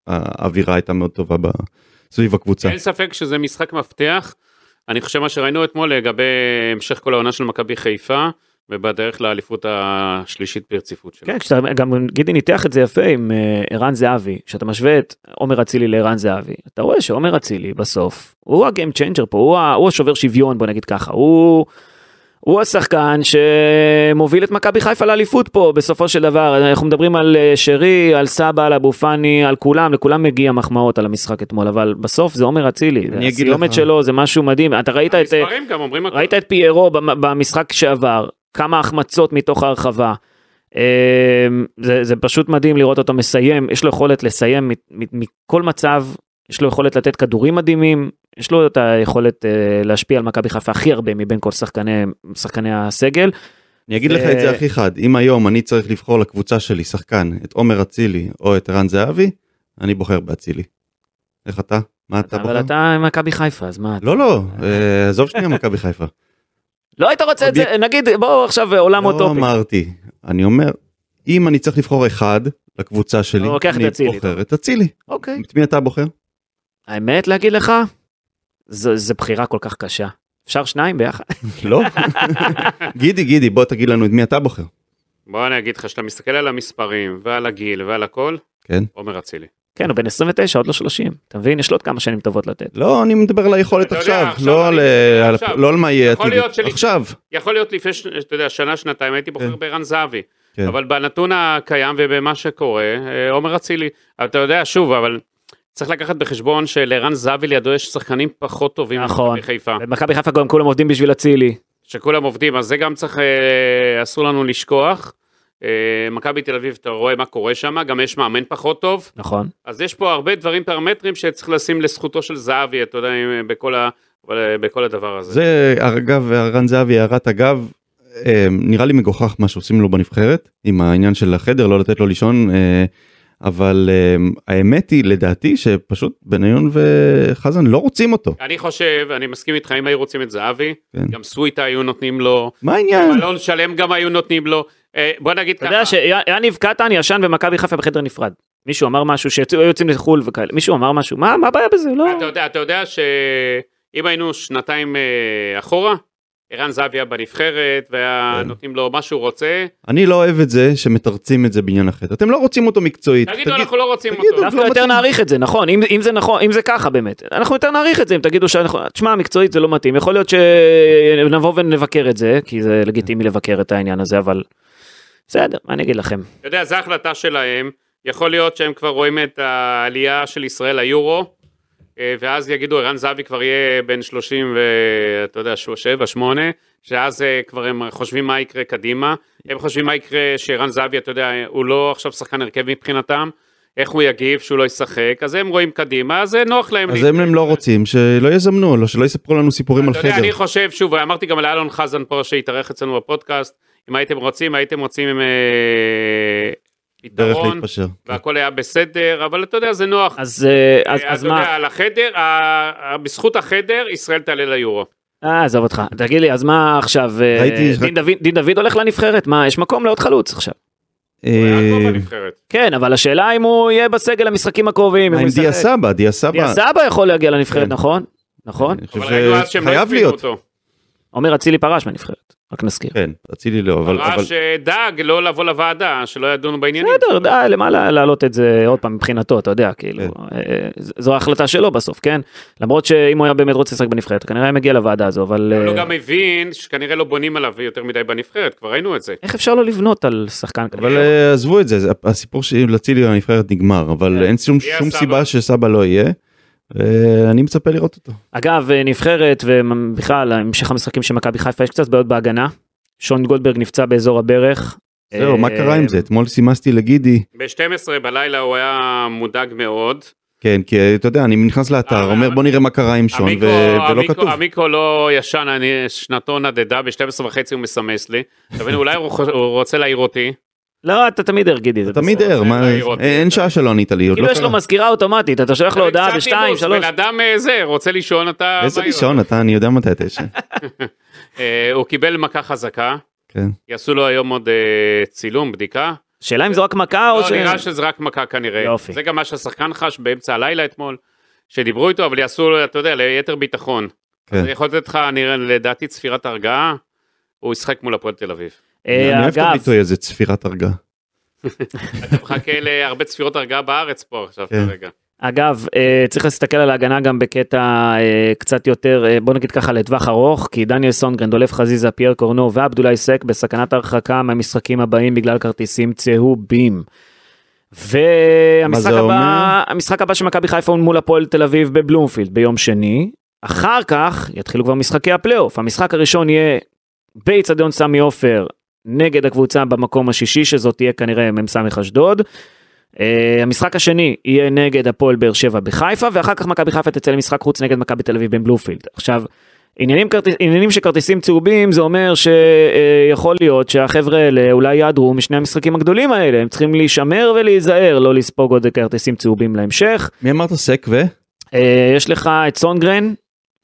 האווירה הייתה מאוד טובה ב- סביב הקבוצה. אין ספק שזה משחק מפתח. אני חושב מה שראינו אתמול לגבי המשך כל העונה של מכבי חיפה, ובדרך לאליפות השלישית ברציפות שלה. כן, כשאתה גם גידי ניתח את זה יפה עם אה, ערן זהבי, כשאתה משווה את עומר אצילי לערן זהבי, אתה רואה שעומר אצילי בסוף, הוא ה game changer פה, הוא, ה- הוא השובר שוויון בוא נגיד ככה, הוא, הוא השחקן שמוביל את מכבי חיפה לאליפות פה בסופו של דבר, אנחנו מדברים על אה, שרי, על סבא, על אבו פאני, על כולם, לכולם מגיע מחמאות על המשחק אתמול, אבל בסוף זה עומר אצילי, אני אגיד הסיומת שלו זה משהו מדהים, אתה ראית את... אה, המספרים גם אומרים הכל. ראית את פיירו במ- במשחק שעבר, כמה החמצות מתוך הרחבה. אמ, זה, זה פשוט מדהים לראות אותו מסיים, יש לו יכולת לסיים מכל מצב, יש לו יכולת לתת כדורים מדהימים, יש לו את היכולת אה, להשפיע על מכבי חיפה הכי הרבה מבין כל שחקני, שחקני הסגל. אני אגיד ו- לך את זה הכי חד, אם היום אני צריך לבחור לקבוצה שלי שחקן, את עומר אצילי או את ערן זהבי, אני בוחר באצילי. איך אתה? מה אתה בוחר? אבל אתה מכבי חיפה, אז מה? אתה- לא, לא, אה, עזוב שנייה מכבי חיפה. לא היית רוצה את זה, נגיד, בוא עכשיו עולם לא אוטופי. אמרתי, אני אומר, אם אני צריך לבחור אחד לקבוצה שלי, אתה את אני בוחר את אצילי. אוקיי. את מי אתה בוחר? האמת להגיד לך, זו זו בחירה כל כך קשה. אפשר שניים ביחד? לא? גידי, גידי, בוא תגיד לנו את מי אתה בוחר. בוא אני אגיד לך, שאתה מסתכל על המספרים ועל הגיל ועל הכל, כן. עומר אצילי. כן, הוא בן 29, עוד לא 30. אתה מבין? יש לו עוד כמה שנים טובות לתת. לא, אני מדבר על היכולת עכשיו, לא על- על- עכשיו. לא על מה יהיה עתידי. עכשיו. יכול להיות לפני, אתה יודע, שנה, שנתיים הייתי בוחר כן. בערן זהבי. כן. אבל בנתון הקיים ובמה שקורה, אה, עומר אצילי, אתה יודע, שוב, אבל צריך לקחת בחשבון שלערן זהבי לידו יש שחקנים פחות טובים נכון. ממכבי חיפה, במכבי חיפה גם כולם עובדים בשביל אצילי. שכולם עובדים, אז זה גם צריך, אה, אסור לנו לשכוח. אה, מכבי תל אביב, אתה רואה מה קורה שם, גם יש מאמן פחות טוב, נכון. אז יש פה הרבה דברים פרמטרים שצריך לשים לזכותו של זהבי, אתה יודע, עם- בכל, ה, בכל הדבר הזה. זה אגב ערן זהבי הערת אגב אה, נראה לי מגוחך מה שעושים לו בנבחרת עם העניין של החדר לא לתת לו לישון אה, אבל אה, האמת היא לדעתי שפשוט בניון וחזן לא רוצים אותו אני חושב, אני מסכים איתך, אם היו רוצים את זהבי, כן. גם סוויטה היו נותנים לו, מה העניין מלון שלם גם היו נותנים לו. אה, בוא נגיד אתה יודע שיניב קטן ישן במכבי חיפה בחדר נפרד. מישהו אמר משהו שיוצאו יוצאים לחו"ל וכאלה. מישהו אמר משהו, מה מה הבעיה בזה? לא. אתה יודע, אתה יודע שאם היינו שנתיים אה, אחורה, ערן זהבי היה בנבחרת, והיה כן. נותנים לו מה שהוא רוצה, אני לא אוהב את זה שמתרצים את זה בעניין החדר אתם לא רוצים אותו מקצועית תגידו תגיד- אנחנו לא רוצים תגידו, אותו. דווקא לא יותר מתאים. נעריך את זה, נכון, אם, אם זה נכון, אם זה ככה באמת, אנחנו יותר נעריך את זה, אם תגידו שאנחנו, תשמע, מקצועית זה לא מתאים, יכול להיות שנבוא ונבקר את זה, כי זה לגיטימי לבקר את העניין הזה, אבל בסדר, מה אני אגיד לכם. אתה יודע, זו החלטה שלהם, יכול להיות שהם כבר רואים את העלייה של ישראל ליורו, ואז יגידו ערן זהבי כבר יהיה בן 30 ואתה יודע, 7, 8, שאז אה, כבר הם חושבים מה יקרה קדימה, הם חושבים מה יקרה שערן זהבי, אתה יודע, הוא לא עכשיו שחקן הרכב מבחינתם, איך הוא יגיב שהוא לא ישחק, אז הם רואים קדימה, אז זה נוח להם. אז לי- הם לא רוצים שלא יזמנו לו שלא יספרו לנו סיפורים על חדר אני חושב, שוב, אמרתי גם לאלון חזן פה שהתארח אצלנו בפודקאסט, אם הייתם רוצים, הייתם רוצים פתרון, להתפשר והכל היה בסדר, אבל אתה יודע, זה נוח. אז, אה, אז, אה, אז אתה יודע, מה, על החדר, בזכות החדר, ישראל תעלה ליורו. אה, עזוב אותך, תגיד לי, אז מה עכשיו, אה, ראיתי- דין דוד- דין דוד הולך לנבחרת, מה, יש מקום לעוד חלוץ עכשיו. כן, אבל השאלה אם הוא יהיה בסגל המשחקים הקרובים, מה עם דיה. סבא דיה סבא דיה סבא יכול להגיע לנבחרת, כן. נכון? נכון? אבל ראינו אז שהם לא להיות אותו. עומר אצילי פרש מהנבחרת, רק נזכיר. כן, אצילי לא, אבל... אבל- פרש אה, דאג לא לבוא לוועדה, שלא ידונו בעניינים. בסדר, די, למה לה- להעלות את זה עוד פעם מבחינתו, אתה יודע, כאילו, כן. אה, ז- זו ההחלטה שלו בסוף, כן? למרות שאם הוא היה באמת רוצה לשחק בנבחרת, כנראה היה מגיע לוועדה הזו, אבל אבל הוא אה, גם הבין שכנראה לא בונים עליו יותר מדי בנבחרת, כבר ראינו את זה. איך אפשר לא לבנות על שחקן כזה? אבל אה, עזבו את זה, הסיפור של אצילי בנבחרת נגמר, אבל אין שום. סיבה שסבא לא יהיה. אה, אני מצפה לראות אותו. אגב, אה, נבחרת ובכלל, המשך המשחקים של מכבי חיפה יש קצת בעיות בהגנה. שון גולדברג נפצע באזור הברך. זהו, מה אה, קרה עם זה? אתמול סימסתי לגידי, ב-12 בלילה הוא היה מודאג מאוד. כן, כי אתה יודע, אני נכנס לאתר, אה, אומר בוא נראה מה קרה עם שון, ולא כתוב. המיקרו לא ישן, אני שנתו נדדה, ב-12 וחצי הוא מסמס לי. אתה מבין, אולי הוא רוצה להעיר אותי. לא, אתה תמיד ער גידי. זה אתה תמיד. ער, מה- להעיר אותי. אין שעה שלא ענית לי, עוד כאילו לא יש לו קרה. מזכירה אוטומטית, אתה שולח לו הודעה קצת בשתיים, נימוס, שלוש. בן אדם אה, זה, רוצה לישון, אתה... איזה לישון אתה, אני יודע מתי אתה ישן. אה, הוא קיבל מכה חזקה, כן. יעשו לו היום עוד אה, צילום, בדיקה. שאלה אם זו רק מכה או לא, ש... נראה שזה רק מכה כנראה. יופי. זה גם מה שהשחקן חש באמצע הלילה אתמול, שדיברו איתו, אבל יעשו לו, אתה יודע, ליתר ביטחון. כן. אז אני יכול לתת לך, נראה, לדעתי, צפירת הרגעה, הוא ישחק מול הפועל תל אביב. אה, אני אוהב את אגב, הביטוי הזה, צפירת הרגעה. אתה מחכה להרבה צפירות הרגעה בארץ פה עכשיו כן. כרגע. אגב, אה, צריך להסתכל על ההגנה גם בקטע אה, קצת יותר, בוא נגיד ככה, לטווח ארוך, כי דניאל סונגרן, דולף חזיזה, פייר קורנו ועבדולאי סק בסכנת הרחקה מהמשחקים הבאים בגלל כרטיסים צהובים. והמשחק הבא? המשחק הבא של מכבי חיפה הוא מול הפועל תל אביב בבלומפילד ביום שני. אחר כך יתחילו כבר משחקי הפלייאוף. המשחק הראשון יהיה באיצטדיון סמי עופר נגד הקבוצה במקום השישי, שזאת תהיה כנראה מ"ס אשדוד. Uh, המשחק השני יהיה נגד הפועל באר שבע בחיפה ואחר כך מכבי חיפה תצא למשחק חוץ נגד מכבי תל אביב בבלומפילד. עכשיו עניינים, כרטיס, עניינים של כרטיסים צהובים זה אומר שיכול להיות שהחבר'ה האלה אולי יעדרו משני המשחקים הגדולים האלה הם צריכים להישמר ולהיזהר לא לספוג עוד כרטיסים צהובים להמשך. מי אמרת סק ו? Uh, יש לך את סונגרן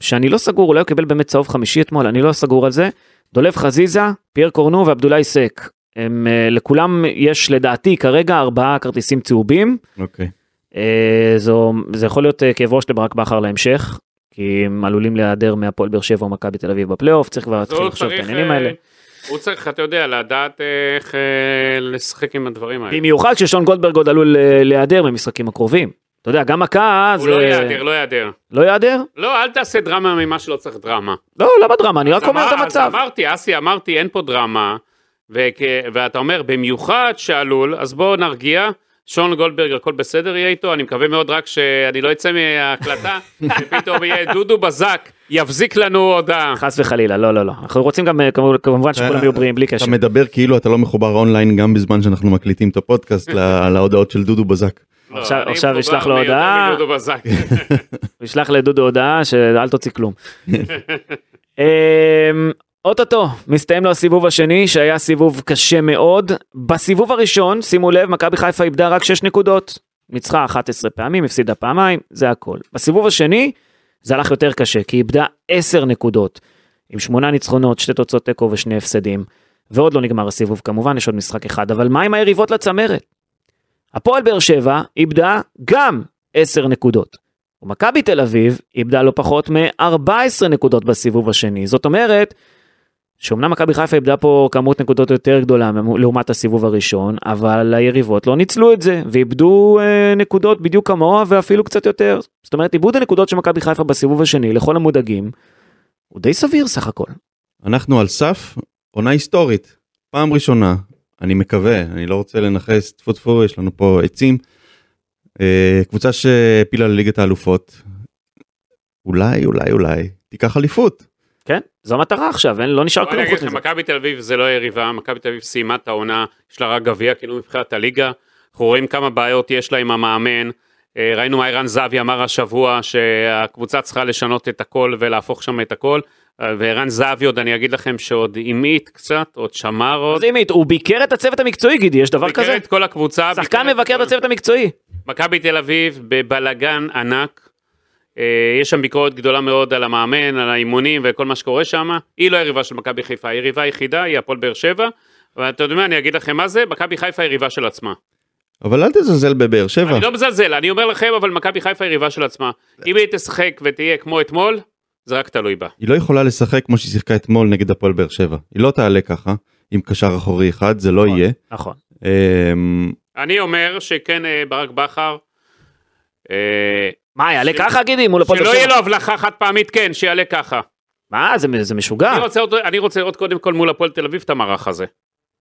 שאני לא סגור אולי הוא קיבל באמת צהוב חמישי אתמול אני לא סגור על זה. דולב חזיזה פייר קורנו ועבדולאי סק. הם, uh, לכולם יש לדעתי כרגע ארבעה כרטיסים צהובים. אוקיי. אה, זו, זה יכול להיות אה, כאב ראש לברק בכר להמשך, כי הם עלולים להיעדר מהפועל באר שבע או מכבי תל אביב בפלייאוף, צריך כבר להתחיל לחשוב את העניינים אה, האלה. הוא צריך, אתה יודע, לדעת אה, איך אה, לשחק עם הדברים האלה. במיוחד כששון גולדברג עוד עלול אה, להיעדר במשחקים הקרובים. אתה יודע, גם מכה הוא זה... לא ייעדר, לא ייעדר. לא ייעדר? לא, אל תעשה דרמה ממה שלא צריך דרמה. לא, למה דרמה? אני רק אומר את המצב. אז אמרתי, אסי, אמרתי, אין פה דרמה, וכ... ואתה אומר, במיוחד שעלול, אז בואו נרגיע. שון גולדברג, הכל בסדר יהיה איתו, אני מקווה מאוד רק שאני לא אצא מההקלטה, ופתאום יהיה דודו בזק, יבזיק לנו הודעה. חס וחלילה, לא, לא, לא. אנחנו רוצים גם, אה, כמובן- שכולם יהיו בריאים, בלי קשר. אתה מדבר כאילו אתה לא מחובר אונליין גם בזמן שאנחנו מקליטים את הפודקאסט ל- להודעות של דודו בזק. לא, עכשיו- עכשיו ישלח לו הודעה. הוא ישלח לדודו הודעה שאל תוציא כלום. אמ, אוטוטו, מסתיים לו הסיבוב השני שהיה סיבוב קשה מאוד. בסיבוב הראשון, שימו לב, מכבי חיפה איבדה רק 6 נקודות. ניצחה 11 פעמים, הפסידה פעמיים, זה הכל. בסיבוב השני, זה הלך יותר קשה, כי איבדה 10 נקודות. עם 8 ניצחונות, שתי תוצאות תיקו ושני הפסדים. ועוד לא נגמר הסיבוב, כמובן יש עוד משחק אחד, אבל מה עם היריבות לצמרת? הפועל באר שבע איבדה גם 10 נקודות. ומכבי תל אביב איבדה לא פחות מ-14 נקודות בסיבוב השני. זאת אומרת, שאומנם מכבי חיפה איבדה פה כמות נקודות יותר גדולה לעומת הסיבוב הראשון, אבל היריבות לא ניצלו את זה, ואיבדו אה, נקודות בדיוק כמוה ואפילו קצת יותר. זאת אומרת, איבוד הנקודות של מכבי חיפה בסיבוב השני לכל המודאגים, הוא די סביר סך הכל. אנחנו על סף עונה היסטורית. פעם ראשונה, אני מקווה, אני לא רוצה לנכס טפו טפו, יש לנו פה עצים. אה, קבוצה שהפילה לליגת האלופות, אולי, אולי, אולי, תיקח אליפות. כן? זו המטרה עכשיו, אין, לא נשאר כלום חוץ מזה. מכבי תל אביב זה לא יריבה, מכבי תל אביב סיימה את העונה, יש לה רק גביע כאילו מבחינת הליגה, אנחנו רואים כמה בעיות יש לה עם המאמן, אה, ראינו מה ערן זהבי אמר השבוע שהקבוצה צריכה לשנות את הכל ולהפוך שם את הכל, וערן זהבי עוד אני אגיד לכם שעוד המעיט קצת, עוד שמר עוד, אז עמית, הוא ביקר את הצוות המקצועי גידי, יש דבר ביקר כזה? את כל הקבוצה, שחקן ביקר מבקר את הצוות המקצועי. מכבי תל אביב בבלגן ענק. אה, יש שם ביקורת גדולה מאוד על המאמן, על האימונים וכל מה שקורה שם. היא לא יריבה של מכבי חיפה, היריבה היחידה היא הפועל באר שבע. ואתה יודע מה, אני אגיד לכם מה זה, מכבי חיפה יריבה של עצמה. אבל אל תזלזל בבאר שבע. אני לא מזלזל, אני אומר לכם, אבל מכבי חיפה יריבה של עצמה. אם היא תשחק ותהיה כמו אתמול, זה רק תלוי בה. היא לא יכולה לשחק כמו שהיא שיחקה אתמול נגד הפועל באר שבע. היא לא תעלה ככה עם קשר אחורי אחד, זה לא נכון. יהיה. נכון. אמ, אני אומר שכן אה, ברק בכר, אה, מה, יעלה ש- ככה גידי מול הפועל שלא באר יהיה שבע? לו הבלחה חד פעמית, כן, שיעלה ככה. מה, זה- זה משוגע. אני רוצה אני רוצה לראות קודם כל מול הפועל תל אביב את המערך הזה.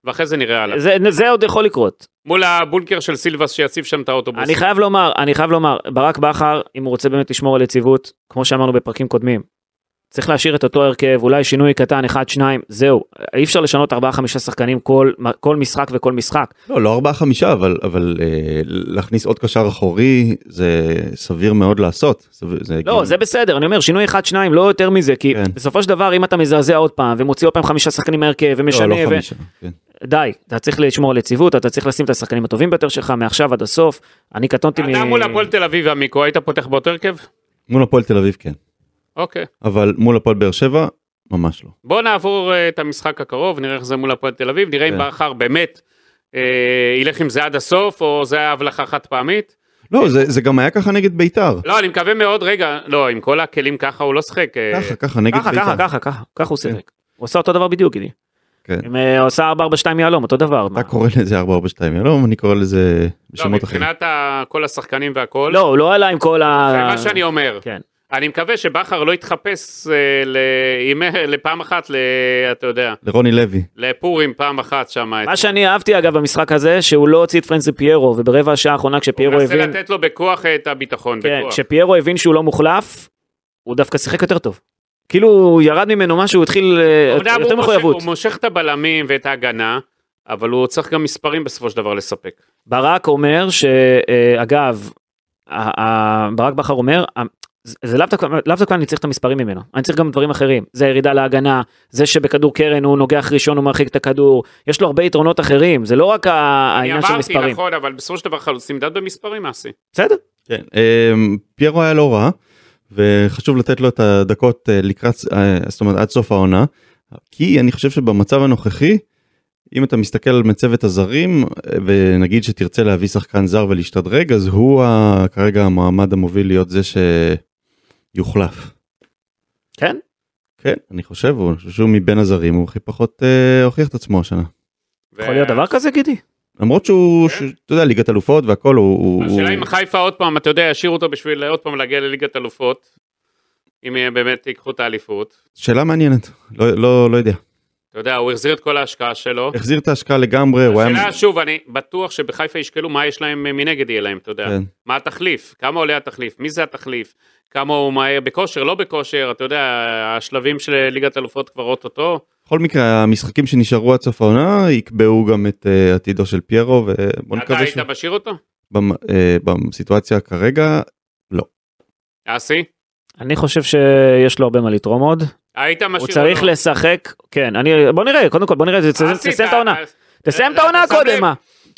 ואחרי זה נראה הלאה. זה- זה עוד יכול לקרות. מול הבונקר של סילבס שיציב שם את האוטובוס. אני חייב לומר, אני חייב לומר, ברק בכר, אם הוא רוצה באמת לשמור על יציבות, כמו שאמרנו בפרקים קודמים, צריך להשאיר את אותו הרכב, אולי שינוי קטן, אחד, שניים, זהו. אי אפשר לשנות ארבעה, חמישה שחקנים כל, כל משחק וכל משחק. לא, לא ארבעה חמישה, אבל, אבל אה, להכניס עוד קשר אחורי זה סביר מאוד לעשות. סביר, זה לא, הגיוני. זה בסדר, אני אומר, שינוי אחד, שניים, לא יותר מזה, כי כן. בסופו של דבר, אם אתה מזעזע עוד פעם, ומוציא עוד פעם חמישה שחקנים מהרכב, ומשנה, לא, לא ו- חמישה. כן. די, אתה צריך לשמור על יציבות, אתה צריך לשים את השחקנים הטובים ביותר שלך מעכשיו עד הסוף. אני קטונתי אתה מול הפועל תל אביב עמיקו, היית פותח באותו הרכב? מול הפועל תל אביב כן, אוקיי. אבל מול הפועל באר שבע ממש לא. בוא נעבור אה, את המשחק הקרוב, נראה איך זה מול הפועל תל אביב, נראה אם כן. בכר באמת אה, ילך עם זה עד הסוף, או זה היה הבלחה חד פעמית. לא, זה, זה גם היה ככה נגד ביתר. לא, אני מקווה מאוד, רגע, לא, עם כל הכלים ככה הוא לא שחק. אה, ככה, ככה, נגד ככה, ביתר. ככה, ככה, ככה, ככה הוא שיחק. הוא עושה אותו דבר בדיוק, גידי. כן. אם הוא עשה 442 יהלום, אותו דבר. מה? אתה קורא לזה 442 יהלום, אני קורא לזה לא, בשמות אחרים. מבחינת ה- כל השחקנים והכל, לא, הוא לא עלה עם כל ה... זה מה שאני אומר. כן. אני מקווה שבכר לא יתחפש אה, לימי- לפעם אחת, ל- אתה יודע, לרוני לוי. לפורים פעם אחת שם. מה שאני אהבתי אגב במשחק הזה, שהוא לא הוציא את פרנזי פיירו, וברבע השעה האחרונה הוא כשפיירו מנסה הבין... לתת לו בכוח את הביטחון, כן, בכוח. כשפיירו הבין שהוא לא מוחלף, הוא דווקא שיחק יותר טוב. כאילו הוא ירד ממנו משהו, הוא התחיל אה, יותר הוא מושך- מחויבות. הוא מושך את הבלמים ואת ההגנה, אבל הוא צריך גם מספרים בסופו של דבר לספק. ברק אומר שאגב, ברק בכר אומר, זה- לאו דווקא לאו דווקא אני צריך את המספרים ממנו, אני צריך גם דברים אחרים, זה הירידה להגנה, זה שבכדור קרן הוא נוגח ראשון הוא מרחיק את הכדור, יש לו הרבה יתרונות אחרים, זה לא רק אני העניין של אמרתי, מספרים. נכון, אבל בסופו של דבר חלוץ נמדד במספרים מעשי. בסדר, כן. אמ, פיירו היה לא רע, וחשוב לתת לו את הדקות אה, לקראת, אה, זאת אומרת עד סוף העונה, כי אני חושב שבמצב הנוכחי, אם אתה מסתכל על מצבת הזרים, אה, ונגיד שתרצה להביא שחקן זר ולהשתדרג, אז הוא כרגע המועמד המוביל להיות זה שיוחלף. כן? כן, אני חושב, הוא- אני חושב שהוא מבין הזרים, הוא הכי פחות אה, הוכיח את עצמו השנה. יכול להיות דבר כזה גידי? למרות שהוא, כן. ש- אתה יודע, ליגת אלופות והכל, הוא... הוא- השאלה הוא- אם חיפה עוד פעם, אתה יודע, ישאירו אותו בשביל עוד פעם להגיע לליגת אלופות, אם הם באמת ייקחו את האליפות. שאלה מעניינת, לא, לא, לא יודע. אתה יודע, הוא החזיר את כל ההשקעה שלו. החזיר את ההשקעה לגמרי, הוא היה... השאלה, שוב, אני בטוח שבחיפה ישקלו מה יש להם אה, מנגד יהיה להם, אתה יודע. כן. מה התחליף? כמה עולה התחליף? מי זה התחליף? כמה הוא מהר בכושר, לא בכושר, אתה יודע, השלבים של ליגת אלופות כבר אוטוטו. בכל מקרה, המשחקים שנשארו עד סוף העונה יקבעו גם את uh, עתידו של פיירו, ובוא אתה נקווה היית שהוא... משאיר אותו? במ, uh, בסיטואציה כרגע, אסי? אני חושב שיש לו הרבה מה לתרום עוד, היית משאיר הוא צריך אותו? לשחק, כן, אני, בוא נראה, קודם כל בוא נראה, תסיים אסי, תסיים את העונה, תסיים את העונה קודם? מה?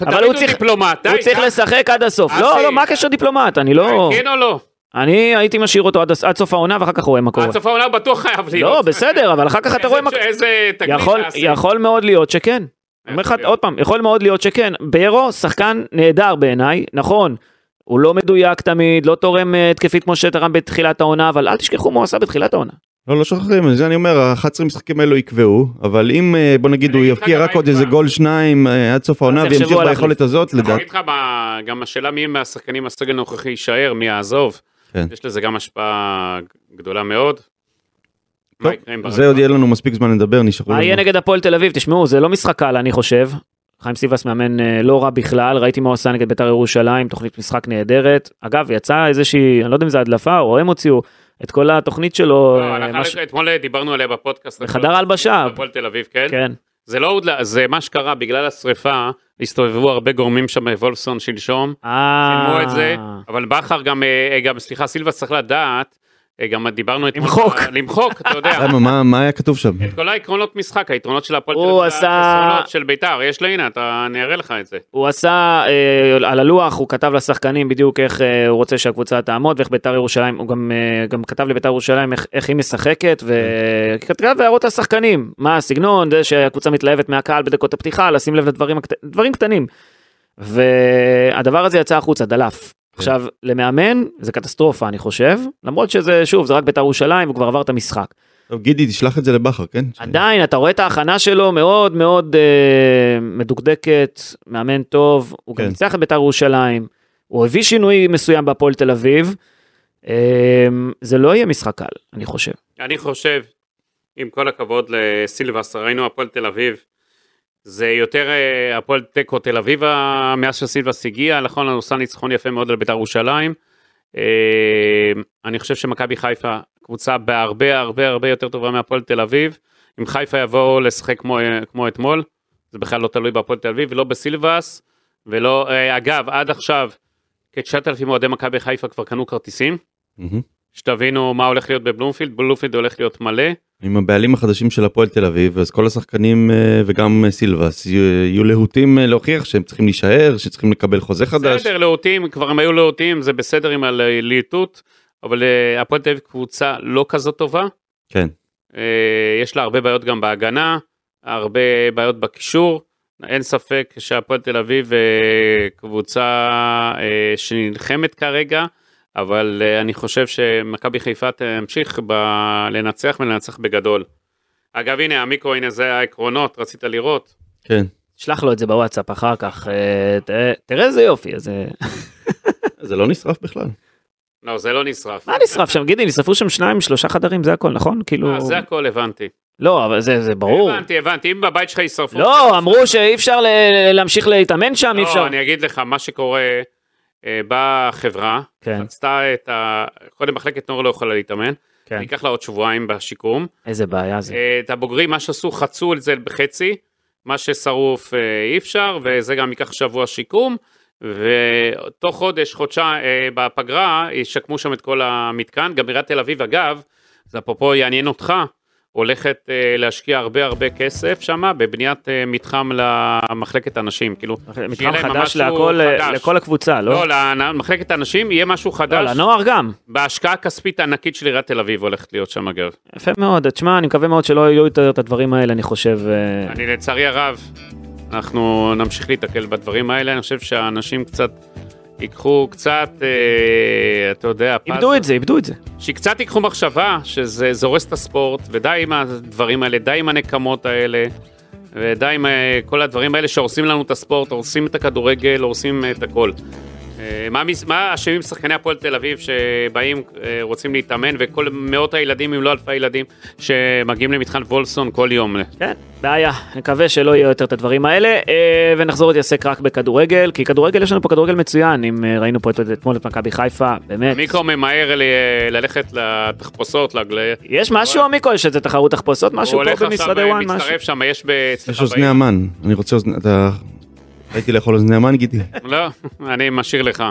אבל הוא צריך- דיפלומט, הוא צריך. לשחק עד הסוף, לא. לא, מה הקשר דיפלומט, אני לא, כן או לא? אני הייתי משאיר אותו עד סוף העונה ואחר כך רואה מה קורה. עד סוף העונה בטוח חייב להיות. לא, בסדר, אבל אחר כך אתה רואה מה... איזה- איזה תגלית אסי. יכול מאוד להיות שכן. אני אומר לך. עוד פעם, יכול מאוד להיות שכן. ביירו שחקן נהדר בעיניי, נכון. הוא לא מדויק תמיד, לא תורם אה, התקפית כמו שתרם בתחילת העונה, אבל אל תשכחו מה הוא עשה בתחילת העונה. לא, לא שוכחים, זה אני אומר, ה-11 משחקים האלו יקבעו, אבל אם אה, בוא נגיד אני הוא יבקיע רק עוד איזה. גול שניים אה, עד סוף העונה וימשיך ביכולת הזאת, אני לדעת, אגיד לך גם השאלה מי מהשחקנים הסגל הנוכחי יישאר, מי יעזוב. כן. יש לזה גם השפעה גדולה מאוד. טוב, זה עוד? יהיה לנו מספיק זמן לדבר, נשארו מה יהיה. נגד הפועל תל אביב? תשמעו, זה לא משחק קל, אני חושב. חיים סיבס מאמן אה, לא רע בכלל, ראיתי מה הוא עשה נגד בית"ר ירושלים, תוכנית משחק נהדרת. אגב, יצא איזושהי, אני לא יודע אם זה הדלפה או הם הוציאו את כל התוכנית שלו. לא, אה, אתמול דיברנו עליה בפודקאסט. בחדר ההלבשה. הפועל תל אביב, כן? כן. זה לא הודלף, זה מה שקרה בגלל השריפה, הסתובבו הרבה גורמים שם בוולפסון שלשום, אה... צילמו את זה, אבל בכר גם, אה, גם, סליחה, סילבס צריך לדעת, אה, גם דיברנו אתמול, למחוק. למחוק, אתה יודע, למה, מה- מה היה כתוב שם? את כל העקרונות משחק, היתרונות של הפועל תל הוא אביב, עשה- החסרונות של בית"ר, יש לה, הנה, אתה, אני אראה לך את זה. הוא עשה אה, על הלוח, הוא כתב לשחקנים בדיוק איך אה, הוא רוצה שהקבוצה תעמוד ואיך בית"ר ירושלים, הוא גם, אה, גם כתב לבית"ר ירושלים איך, איך היא משחקת וכתב הערות לשחקנים, מה הסגנון, זה שהקבוצה מתלהבת מהקהל בדקות הפתיחה, לשים לב לדברים הקט... קטנים. והדבר הזה יצא החוצה, דלף. עכשיו, למאמן זה קטסטרופה, אני חושב, למרות שזה, שוב, זה רק בית"ר ירושלים, הוא כבר עבר את המשחק. טוב, גידי, תשלח את זה לבכר, כן? עדיין, אתה רואה את ההכנה שלו מאוד מאוד אה, מדוקדקת, מאמן טוב, הוא גם כן. ניצח את בית"ר ירושלים, הוא הביא שינוי מסוים בהפועל תל אביב. אה, זה לא יהיה משחק קל, אני חושב. אני חושב, עם כל הכבוד לסילבס, ראינו הפועל תל אביב, זה יותר אה, הפועל תיקו תל אביב ה- מאז שסילבס הגיע, נכון, עושה ניצחון יפה מאוד על בית"ר ירושלים. אה, אני חושב שמכבי חיפה קבוצה בהרבה הרבה הרבה יותר טובה מהפועל תל אביב. אם חיפה יבואו לשחק כמו, אה, כמו אתמול, זה בכלל לא תלוי בהפועל תל אביב, ולא בסילבס, ולא, אה, אגב, עד עכשיו, כ-9,000 אוהדי מכבי חיפה כבר קנו כרטיסים. מהמם. שתבינו מה הולך להיות בבלומפילד, בלומפילד הולך להיות מלא. עם הבעלים החדשים של הפועל תל אביב, אז כל השחקנים אה, וגם אה, סילבס יהיו להוטים אה, להוכיח שהם צריכים להישאר, שצריכים לקבל חוזה חדש. בסדר, להוטים, כבר הם היו להוטים, זה בסדר עם הלהיטות, אבל הפועל תל אביב קבוצה לא כזאת טובה. כן. יש לה הרבה בעיות גם בהגנה, הרבה בעיות בקישור. אין ספק שהפועל תל אביב קבוצה שנלחמת כרגע, אבל אה, אני חושב שמכבי חיפה תמשיך ב- לנצח ולנצח בגדול. אגב, הנה, המיקרו, הנה זה העקרונות, רצית לראות? כן. שלח לו את זה בוואטסאפ אחר כך, אה, ת- תראה איזה יופי, איזה... זה לא נשרף בכלל. לא, זה לא נשרף. מה נשרף שם, גידי, נשרפו שם שניים, שלושה חדרים, זה הכל, נכון? כאילו... אה, זה הכל הבנתי. לא, אבל זה זה ברור. הבנתי, הבנתי, אם בבית שלך ישרפו... לא, אמרו שאי אפשר ל- להמשיך להתאמן שם, אי לא, אפשר. אני אגיד לך, מה שקורה, אה, באה חברה, כן, רצתה את ה... קודם מחלקת נוער לא יכולה להתאמן, כן. ייקח לה עוד שבועיים בשיקום. איזה בעיה זה. אה, את הבוגרים, מה שעשו, חצו את זה בחצי, מה ששרוף אה, אי אפשר, וזה גם ייקח שבוע שיקום, ותוך חודש, חודשיים, אה, בפגרה, ישקמו שם את כל המתקן. גם עיריית תל אביב, אגב, זה אפרופו יעניין אותך, הולכת אה, להשקיע הרבה הרבה כסף שמה בבניית אה, מתחם למחלקת הנשים, כאילו, מתחם חדש משהו להכל, חדש. לכל הקבוצה, לא? לא, למחלקת הנשים יהיה משהו לא, חדש, לנוער גם. בהשקעה כספית ענקית של עיריית תל אביב הולכת להיות שם אגב. יפה מאוד, תשמע, אני מקווה מאוד שלא יהיו יותר את הדברים האלה, אני חושב. אה, אני לצערי הרב, אנחנו נמשיך להתקל בדברים האלה, אני חושב שהאנשים קצת ייקחו קצת, אה, אתה יודע, איבדו את זה, איבדו את זה. שקצת ייקחו מחשבה שזה זה הורס את הספורט, ודי עם הדברים האלה, די עם הנקמות האלה, ודי עם אה, כל הדברים האלה שהורסים לנו את הספורט, הורסים את הכדורגל, הורסים את הכל. אה, מה אשמים שחקני הפועל תל אביב שבאים, אה, רוצים להתאמן, וכל מאות הילדים, אם לא אלפי הילדים, שמגיעים למתחם וולסון כל יום. כן, בעיה, נקווה שלא יהיו יותר את הדברים האלה, אה, ונחזור להתעסק רק בכדורגל, כי כדורגל, יש לנו פה כדורגל מצוין, אם ראינו פה את- אתמול את מכבי חיפה, באמת. מיקרו ממהר ללכת לתחפושות, לגל... יש משהו, מיקו? יש איזה תחרות תחפושות, משהו הוא פה הולך במשרדי עכשיו, וואן, משהו? מצטרף שם, יש ב... יש אצלך אוזני. המן. אני רוצה אוזני... הייתי לאכול אוזני המן, גידי. לא, אני משאיר לך.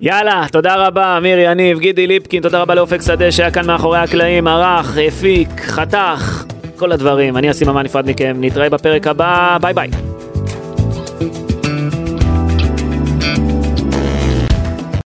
יאללה, תודה רבה, אמיר יניב, גידי ליפקין, תודה רבה לאופק שדה שהיה כאן מאחורי הקלעים, ערך, הפיק, חתך, כל הדברים. אני השם אמן נפרד מכם, נתראה בפרק הבא, ביי ביי.